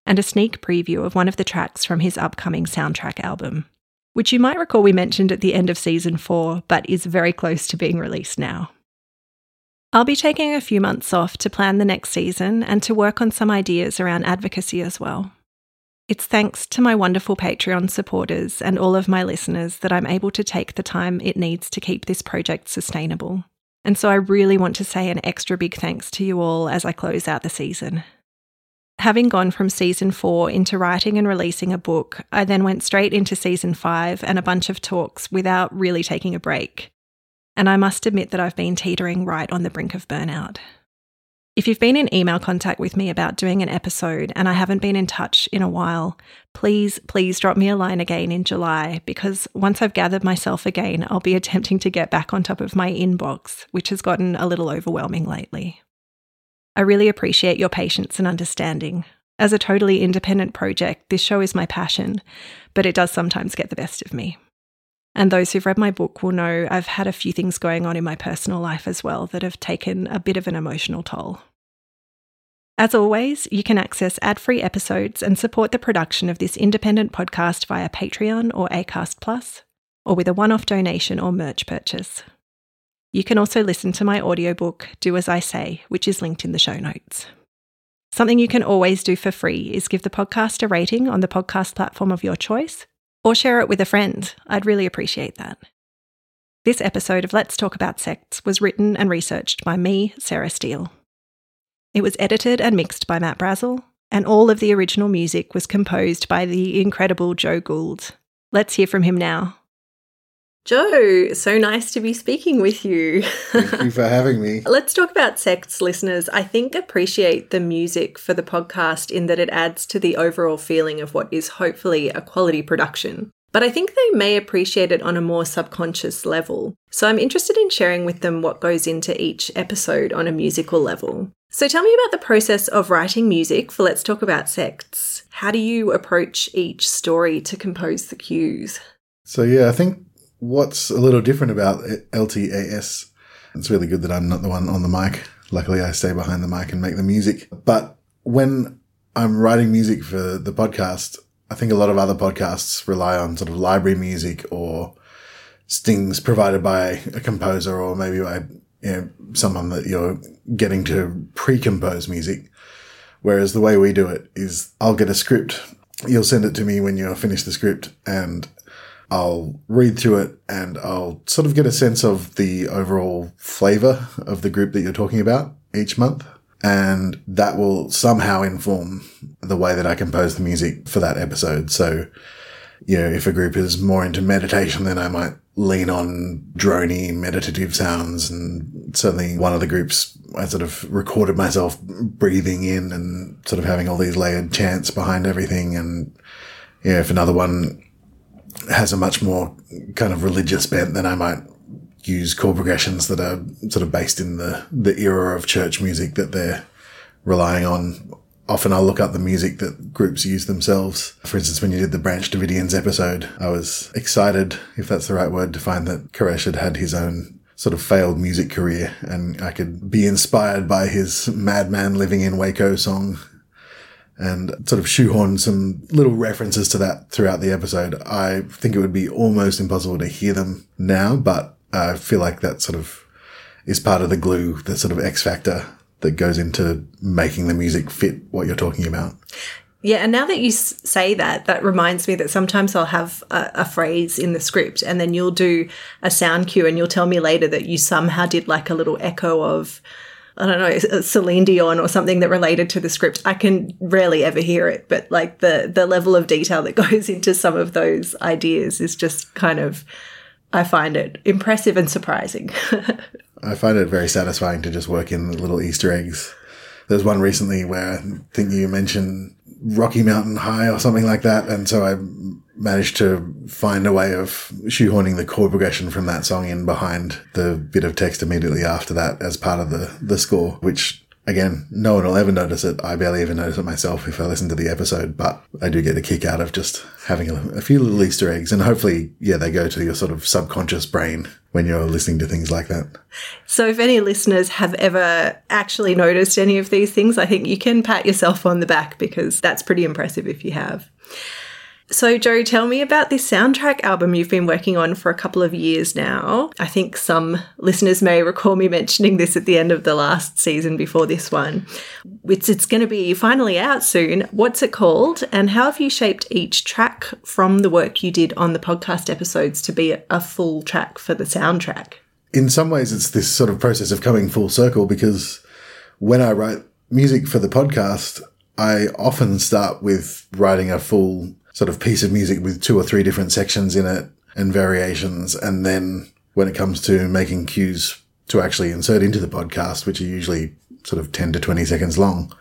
and a sneak preview of one of the tracks from his upcoming soundtrack album, which you might recall we mentioned at the end of season 4, but is very close to being released now. I'll be taking a few months off to plan the next season and to work on some ideas around advocacy as well. It's thanks to my wonderful Patreon supporters and all of my listeners that I'm able to take the time it needs to keep this project sustainable. And so I really want to say an extra big thanks to you all as I close out the season. Having gone from season four into writing and releasing a book, I then went straight into season five and a bunch of talks without really taking a break. And I must admit that I've been teetering right on the brink of burnout. If you've been in email contact with me about doing an episode and I haven't been in touch in a while, please, please drop me a line again in July because once I've gathered myself again, I'll be [LAUGHS] attempting to get back on top of my inbox, which has gotten a little overwhelming lately. I really appreciate your patience and understanding. As a totally independent project, this show is my passion, but it does sometimes get the best of me. And those who've read my book will know I've had a few things going on in my personal life as well that have taken a bit of an emotional toll. As always, you can access ad free episodes and support the production of this independent podcast via Patreon or Acast Plus, or with a one off donation or merch purchase. You can also listen to my audiobook, Do As I Say, which is linked in the show notes. Something you can always do for free is give the podcast a rating on the podcast platform of your choice or share it with a friend. I'd really appreciate that. This episode of Let's Talk About Sects was written and researched by me, Sarah Steel. It was edited and mixed by Matt Brazel, and all of the original music was composed by the incredible Joe Gould. Let's hear from him now. Joe, so nice to be speaking with you. Thank you for having me. [LAUGHS] Let's talk about sects, listeners. I think appreciate the music for the podcast in that it adds to the overall feeling of what is hopefully a quality production. But I think they may appreciate it on a more subconscious level. So I'm interested in sharing with them what goes into each episode on a musical level. So tell me about the process of writing music for Let's Talk About Sects. How do you approach each story to compose the cues? So, yeah, I think what's a little different about LTAS, it's really good that I'm not the one on the mic. Luckily, I stay behind the mic and make the music. But when I'm writing music for the podcast, I think a lot of other podcasts rely on sort of library music or stings provided by a composer or maybe by you know, someone that you're getting to pre-compose music. Whereas the way we do it is I'll get a script. You'll send it to me when you're finished the script and I'll read through it and I'll sort of get a sense of the overall flavor of the group that you're talking about each month. And that will somehow inform the way that I compose the music for that episode. So, you know, if a group is more into meditation, then I might lean on drony meditative sounds. And certainly one of the groups, I sort of recorded myself breathing in and sort of having all these layered chants behind everything. And, yeah, if another one has a much more kind of religious bent, then I might use chord progressions that are sort of based in the, the era of church music that they're relying on often I'll look up the music that groups use themselves. For instance, when you did the Branch Davidians episode, I was excited, if that's the right word, to find that Koresh had had his own sort of failed music career and I could be inspired by his Madman Living in Waco song and sort of shoehorn some little references to that throughout the episode. I think it would be almost impossible to hear them now, but I feel like that sort of is part of the glue, the sort of X factor that goes into making the music fit what you're talking about. Yeah, and now that you say that, that reminds me that sometimes I'll have a, a, phrase in the script and then you'll do a sound cue and you'll tell me later that you somehow did like a little echo of I don't know, Celine Dion or something that related to the script. I can rarely ever hear it, but like the the level of detail that [LAUGHS] goes into some of those ideas is just kind of I find it impressive and surprising. [LAUGHS] I find it very satisfying to just work in little Easter eggs. There's one recently where I think you mentioned Rocky Mountain High or something like that, and so I managed to find a way of shoehorning the chord progression from that song in behind the bit of text immediately after that as part of the, the score, which again, no one will ever notice it. I barely even notice it myself if I listen to the episode, but I do get a kick out of just having a, a, few little Easter eggs. And hopefully, yeah, they go to your sort of subconscious brain when you're listening to things like that. So, if any listeners have ever actually noticed any of these things, I think you can pat yourself on the back because that's pretty impressive if you have. So, Joe, tell me about this soundtrack album you've been working on for a couple of years now. I think some listeners may recall me mentioning this at the end of the last season before this one. It's, it's going to be finally out soon. What's it called? And how have you shaped each track from the work you did on the podcast episodes to be a full track for the soundtrack? In some ways, it's this sort of process of coming full circle because when I write music for the podcast, I often start with writing a full sort of piece of music with two or three different sections in it and variations. And then when it comes to making cues to actually insert into the podcast, which are usually sort of 10 to 20 seconds long,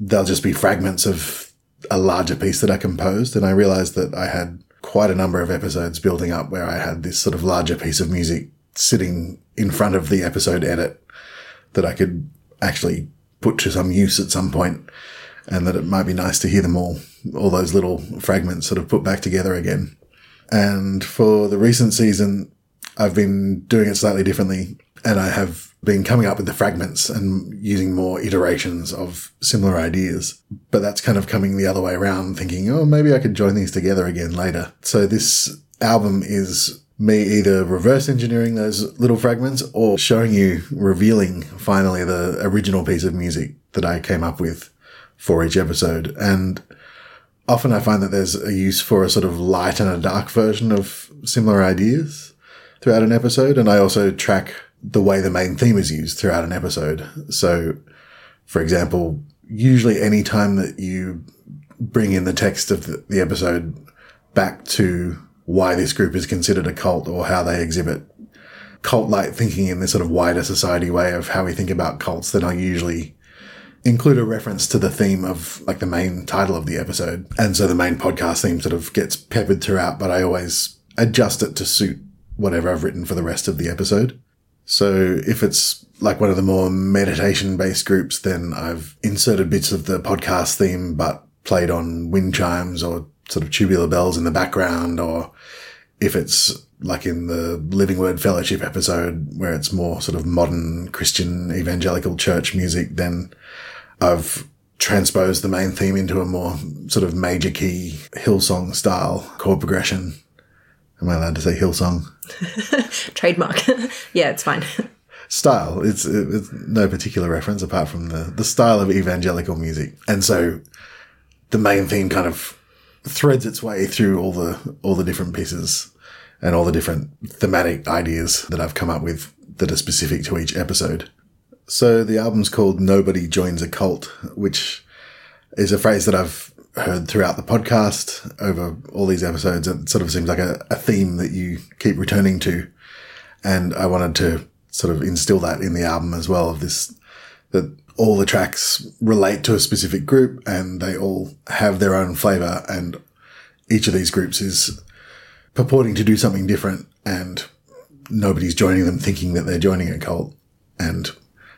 they'll just be fragments of a larger piece that I composed. And I realized that I had quite a number of episodes building up where I had this sort of larger piece of music sitting in front of the episode edit that I could actually put to some use at some point and that it might be nice to hear them all, all those little fragments sort of put back together again. And for the recent season, I've been doing it slightly differently and I have been coming up with the fragments and using more iterations of similar ideas. But that's kind of coming the other way around, thinking, oh, maybe I could join these together again later. So this album is me either reverse engineering those little fragments or showing you, revealing finally the original piece of music that I came up with for each episode. And often I find that there's a use for a sort of light and a dark version of similar ideas throughout an episode. And I also track the way the main theme is used throughout an episode. So, for example, usually any time that you bring in the text of the episode back to why this group is considered a cult or how they exhibit cult like thinking in this sort of wider society way of how we think about cults, then I usually include a reference to the theme of like the main title of the episode. And so the main podcast theme sort of gets peppered throughout, but I always adjust it to suit whatever I've written for the rest of the episode. So if it's like one of the more meditation based groups, then I've inserted bits of the podcast theme, but played on wind chimes or sort of tubular bells in the background. Or if it's like in the Living Word Fellowship episode where it's more sort of modern Christian evangelical church music, then I've transposed the main theme into a more sort of major key Hillsong style chord progression. Am I allowed to say Hillsong? [LAUGHS] Trademark. [LAUGHS] yeah, it's fine. Style. It's, it's no particular reference apart from the, the style of evangelical music. And so the main theme kind of threads its way through all the, all the different pieces and all the different thematic ideas that I've come up with that are specific to each episode. So the album's called Nobody Joins a Cult, which is a phrase that I've heard throughout the podcast over all these episodes. It sort of seems like a, a theme that you keep returning to. And I wanted to sort of instill that in the album as well of this, that all the tracks relate to a specific group and they all have their own flavor and each of these groups is purporting to do something different and nobody's joining them thinking that they're joining a cult. And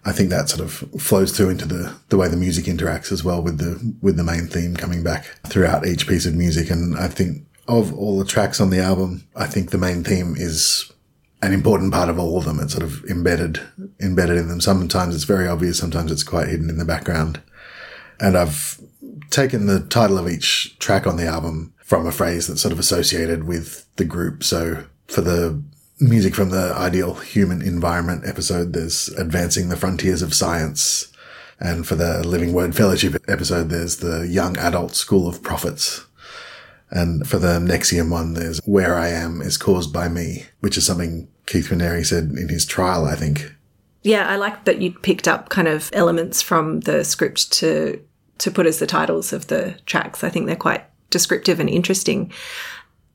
I think that sort of flows through into the, the way the music interacts as well with the, with the main theme coming back throughout each piece of music. And I think of all the tracks on the album, I think the main theme is an important part of all of them. It's sort of embedded, embedded in them. Sometimes it's very obvious. Sometimes it's quite hidden in the background. And I've taken the title of each track on the album from a phrase that's sort of associated with the group. So for the music from the Ideal Human Environment episode, there's Advancing the Frontiers of Science. And for the Living Word Fellowship episode, there's the Young Adult School of Prophets. And for the NXIVM one, there's Where I Am is Caused by Me, which is something Keith Raniere said in his trial, I think. Yeah, I like that you picked up kind of elements from the script to to put as the titles of the tracks. I think they're quite descriptive and interesting.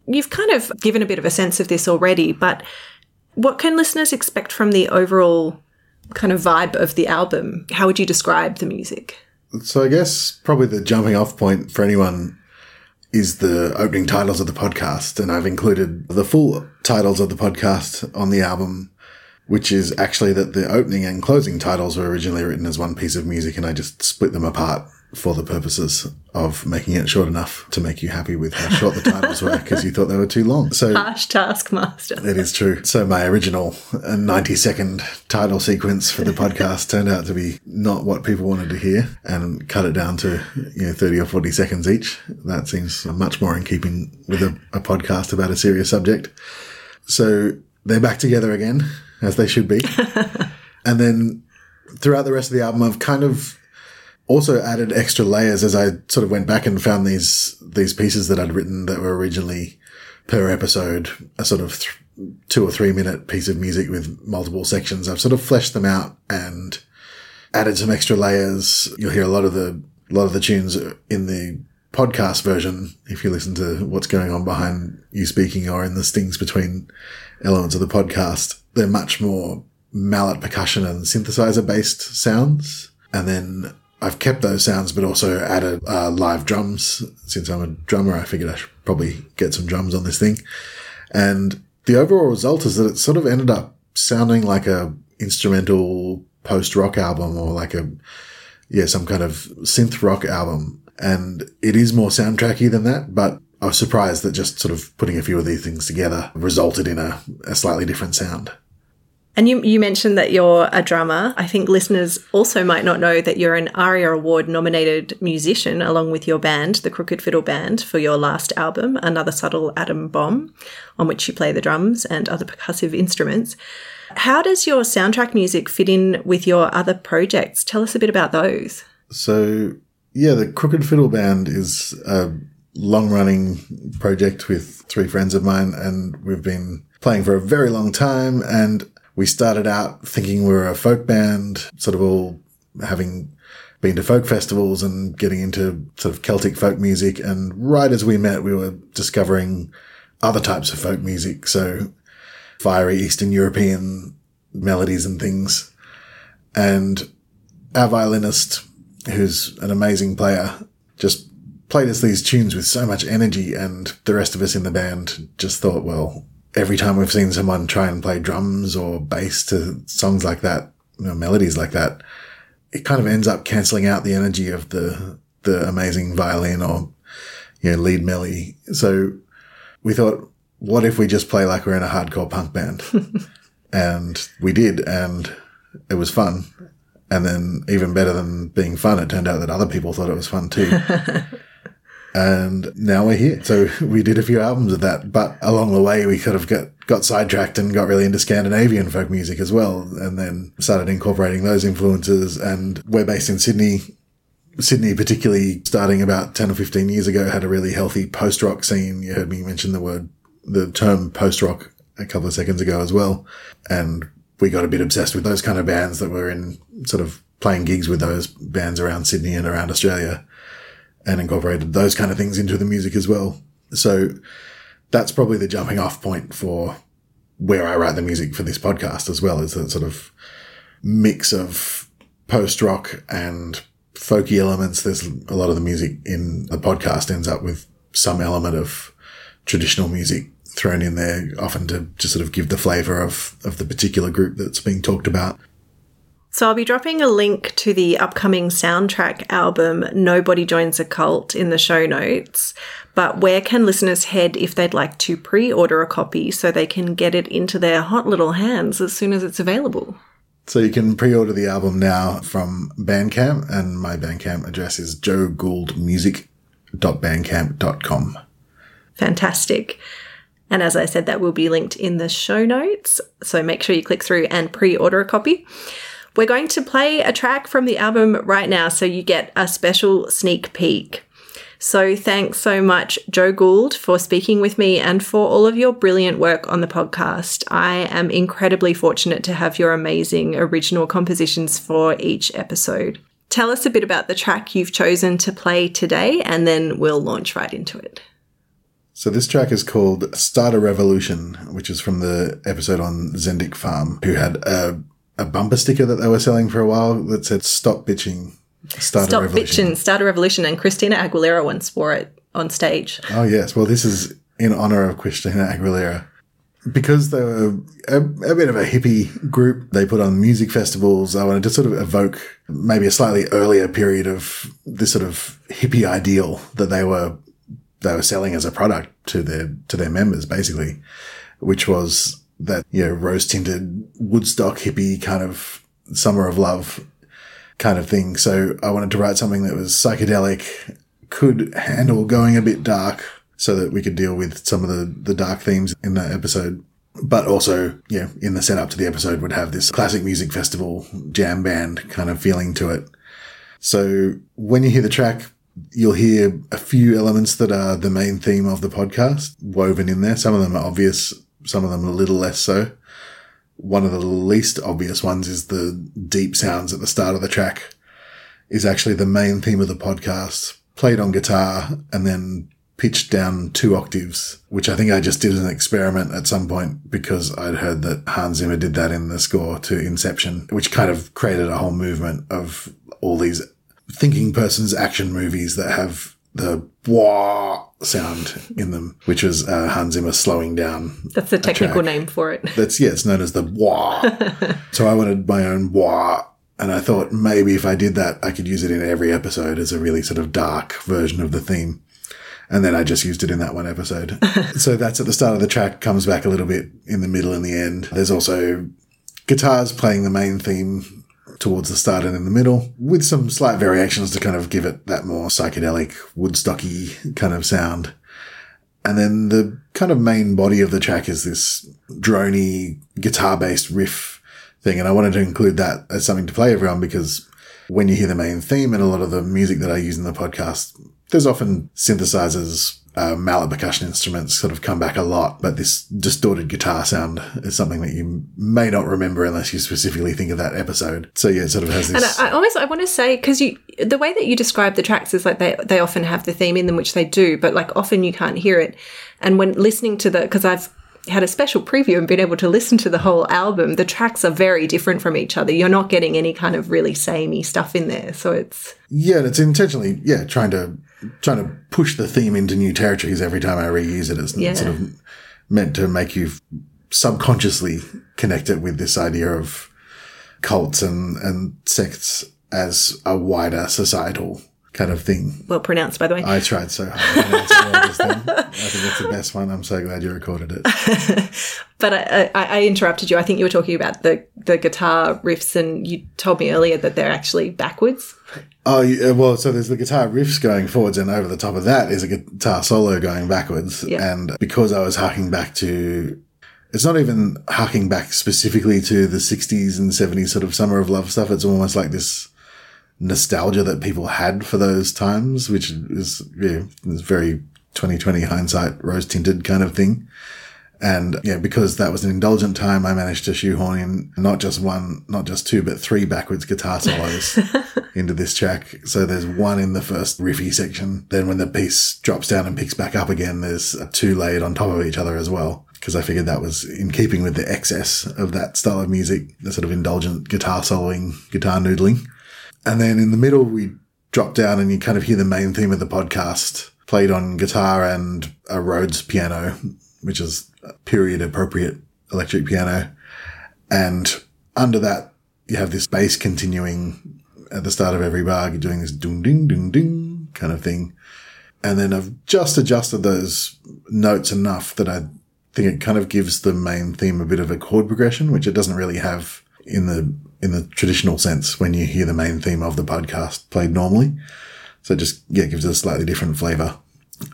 You've kind of given a bit of a sense of this already, but what can listeners expect from the overall kind of vibe of the album? How would you describe the music? So I guess probably the jumping off point for anyone is the opening titles of the podcast. And I've included the full titles of the podcast on the album, which is actually that the opening and closing titles were originally written as one piece of music and I just split them apart for the purposes of making it short enough to make you happy with how short the titles were because you thought they were too long. So harsh taskmaster. It is true. So my original uh, 90 second title sequence for the podcast turned out to be not what people wanted to hear and cut it down to, you know, 30 or 40 seconds each. That seems much more in keeping with a, a podcast about a serious subject. So they're back together again as they should be. [LAUGHS] and then throughout the rest of the album, I've kind of also added extra layers as I sort of went back and found these these pieces that I'd written that were originally per episode a sort of th- two or three minute piece of music with multiple sections. I've sort of fleshed them out and added some extra layers. You'll hear a lot of the a lot of the tunes in the podcast version if you listen to what's going on behind you speaking or in the stings between elements of the podcast. They're much more mallet percussion and synthesizer based sounds. And then I've kept those sounds, but also added uh, live drums. Since I'm a drummer, I figured I should probably get some drums on this thing. And the overall result is that it sort of ended up sounding like a instrumental post rock album or like a, yeah, some kind of synth rock album. And it is more soundtracky than that, but I was surprised that just sort of putting a few of these things together resulted in a, a slightly different sound. And you, you mentioned that you're a drummer. I think listeners also might not know that you're an ARIA Award nominated musician along with your band, the Crooked Fiddle Band, for your last album, Another Subtle Atom Bomb, on which you play the drums and other percussive instruments. How does your soundtrack music fit in with your other projects? Tell us a bit about those. So, yeah, the Crooked Fiddle Band is a long running project with three friends of mine, and we've been playing for a very long time. And we started out thinking we were a folk band, sort of all having been to folk festivals and getting into sort of Celtic folk music. And right as we met, we were discovering other types of folk music. So fiery Eastern European melodies and things. And our violinist, who's an amazing player, just played us these tunes with so much energy. And the rest of us in the band just thought, well, every time we've seen someone try and play drums or bass to songs like that, you know, melodies like that, it kind of ends up cancelling out the energy of the the amazing violin or you know lead melody. So we thought, what if we just play like we're in a hardcore punk band? [LAUGHS] and we did, and it was fun. And then even better than being fun, it turned out that other people thought it was fun too. [LAUGHS] and now we're here. So [LAUGHS] we did a few albums of that, but along the way we kind of got, got sidetracked and got really into Scandinavian folk music as well, and then started incorporating those influences. And we're based in Sydney. Sydney, particularly starting about 10 or 15 years ago, had a really healthy post rock scene. You heard me mention the word, the term post rock a couple of seconds ago as well. And we got a bit obsessed with those kind of bands that were in sort of playing gigs with those bands around Sydney and around Australia and incorporated those kind of things into the music as well. So that's probably the jumping off point for where I write the music for this podcast as well, is that sort of mix of post rock and folky elements. There's a lot of the music in the podcast ends up with some element of traditional music thrown in there, often to just sort of give the flavor of, of the particular group that's being talked about. So I'll be dropping a link to the upcoming soundtrack album Nobody Joins a Cult in the show notes. But where can listeners head if they'd like to pre order a copy so they can get it into their hot little hands as soon as it's available? So you can pre-order the album now from Bandcamp, and my Bandcamp address is joegouldmusic.bandcamp.com. Fantastic. And as I said, that will be linked in the show notes. So make sure you click through and pre-order a copy. We're going to play a track from the album right now, so you get a special sneak peek. So thanks so much, Joe Gould, for speaking with me and for all of your brilliant work on the podcast. I am incredibly fortunate to have your amazing original compositions for each episode. Tell us a bit about the track you've chosen to play today, and then we'll launch right into it. So this track is called Start a Revolution, which is from the episode on Zendik Farm, who had a, a bumper sticker that they were selling for a while that said "Stop bitching, start Stop a revolution." Stop bitching, start a revolution, and Christina Aguilera once wore it on stage. Oh yes, well this is in honor of Christina Aguilera. Because they were a, a bit of a hippie group, they put on music festivals. I wanted to sort of evoke maybe a slightly earlier period of this sort of hippie ideal that they were they were selling as a product to their to their members, basically, which was that you know rose tinted Woodstock hippie kind of summer of love kind of thing. So I wanted to write something that was psychedelic, could handle going a bit dark, so that we could deal with some of the the dark themes in that episode. But also, know, in the setup to the episode would have this classic music festival jam band kind of feeling to it. So when you hear the track, you'll hear a few elements that are the main theme of the podcast woven in there. Some of them are obvious, some of them a little less so. One of the least obvious ones is the deep sounds at the start of the track is actually the main theme of the podcast, played on guitar and then pitched down two octaves, which I think I just did as an experiment at some point because I'd heard that Hans Zimmer did that in the score to Inception, which kind of created a whole movement of all these thinking person's action movies that have the wah sound in them, which was uh, Hans Zimmer slowing down. That's the technical name for it. That's yeah, it's known as the wah. [LAUGHS] so I wanted my own wah, and I thought maybe if I did that, I could use it in every episode as a really sort of dark version of the theme. And then I just used it in that one episode. [LAUGHS] so that's at the start of the track, comes back a little bit in the middle and the end. There's also guitars playing the main theme towards the start and in the middle, with some slight variations to kind of give it that more psychedelic, woodstocky kind of sound. And then the kind of main body of the track is this drony guitar based riff thing. And I wanted to include that as something to play everyone because when you hear the main theme and a lot of the music that I use in the podcast, there's often synthesizers, uh, mallet percussion instruments sort of come back a lot, but this distorted guitar sound is something that you may not remember unless you specifically think of that episode. So yeah, it sort of has And. I, I almost I want to say because you the way that you describe the tracks is like they they often have the theme in them, which they do, but like often you can't hear it. And when listening to the because I've had a special preview and been able to listen to the whole album, the tracks are very different from each other. You're not getting any kind of really samey stuff in there, so it's yeah, and it's intentionally, yeah, trying to, trying to push the theme into new territories every time I reuse it. It's Yeah. sort of meant to make you subconsciously connect it with this idea of cults and, and sects as a wider societal kind of thing. well pronounced, by the way. I tried so hard to pronounce it well just then. I think it's the best one. I'm so glad you recorded it. [LAUGHS] But I, I, I interrupted you. I think you were talking about the the guitar riffs, and you told me earlier that they're actually backwards. Oh, yeah, uh, well, so there's the guitar riffs going forwards, and over the top of that is a guitar solo going backwards. Yeah. And because I was harking back to, it's not even harking back specifically to the 60s and 70s sort of summer of love stuff. It's almost like this nostalgia that people had for those times, which is, yeah, is very 2020 hindsight, rose tinted kind of thing. And yeah, because that was an indulgent time, I managed to shoehorn in not just one, not just two, but three backwards guitar [LAUGHS] solos into this track. So there's one in the first riffy section. Then when the piece drops down and picks back up again, there's two laid on top of each other as well. Because I figured that was in keeping with the excess of that style of music, the sort of indulgent guitar soloing, guitar noodling. And then in the middle, we drop down and you kind of hear the main theme of the podcast played on guitar and a Rhodes piano, which is period appropriate electric piano. And under that you have this bass continuing at the start of every bar. You're doing this ding, ding, ding, ding kind of thing. And then I've just adjusted those notes enough that I think it kind of gives the main theme a bit of a chord progression, which it doesn't really have in the in the traditional sense when you hear the main theme of the podcast played normally. So it just yeah, gives it a slightly different flavor.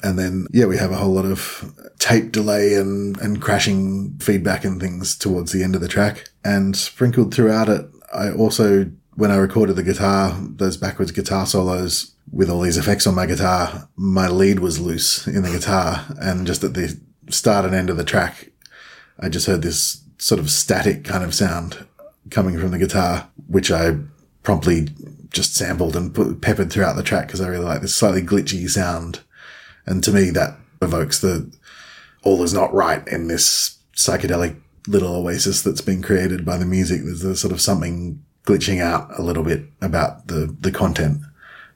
And then yeah, we have a whole lot of tape delay and and crashing feedback and things towards the end of the track. And sprinkled throughout it, I also when I recorded the guitar, those backwards guitar solos with all these effects on my guitar, my lead was loose in the guitar and just at the start and end of the track, I just heard this sort of static kind of sound coming from the guitar, which I promptly just sampled and put, peppered throughout the track because I really like this slightly glitchy sound. And to me, that evokes the all is not right in this psychedelic little oasis that's been created by the music. There's a sort of something glitching out a little bit about the, the content,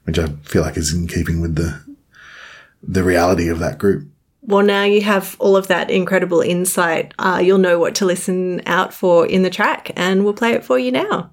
which I feel like is in keeping with the, the reality of that group. Well, now you have all of that incredible insight. Uh, you'll know what to listen out for in the track, and we'll play it for you now.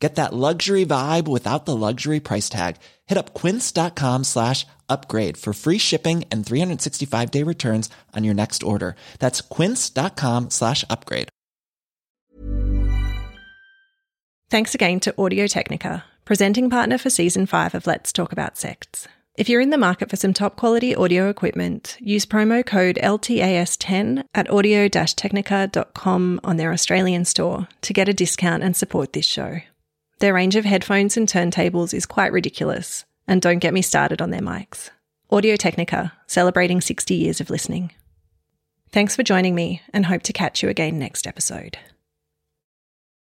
Get that luxury vibe without the luxury price tag. Hit up quince.com slash upgrade for free shipping and 365 day returns on your next order. That's quince.com slash upgrade. Thanks again to Audio Technica, presenting partner for season 5 of Let's Talk About Sects. If you're in the market for some top quality audio equipment, use promo code LTAS10 at audio technica.com on their Australian store to get a discount and support this show. Their range of headphones and turntables is quite ridiculous, and don't get me started on their mics. Audio Technica, celebrating 60 years of listening. Thanks for joining me, and hope to catch you again next episode.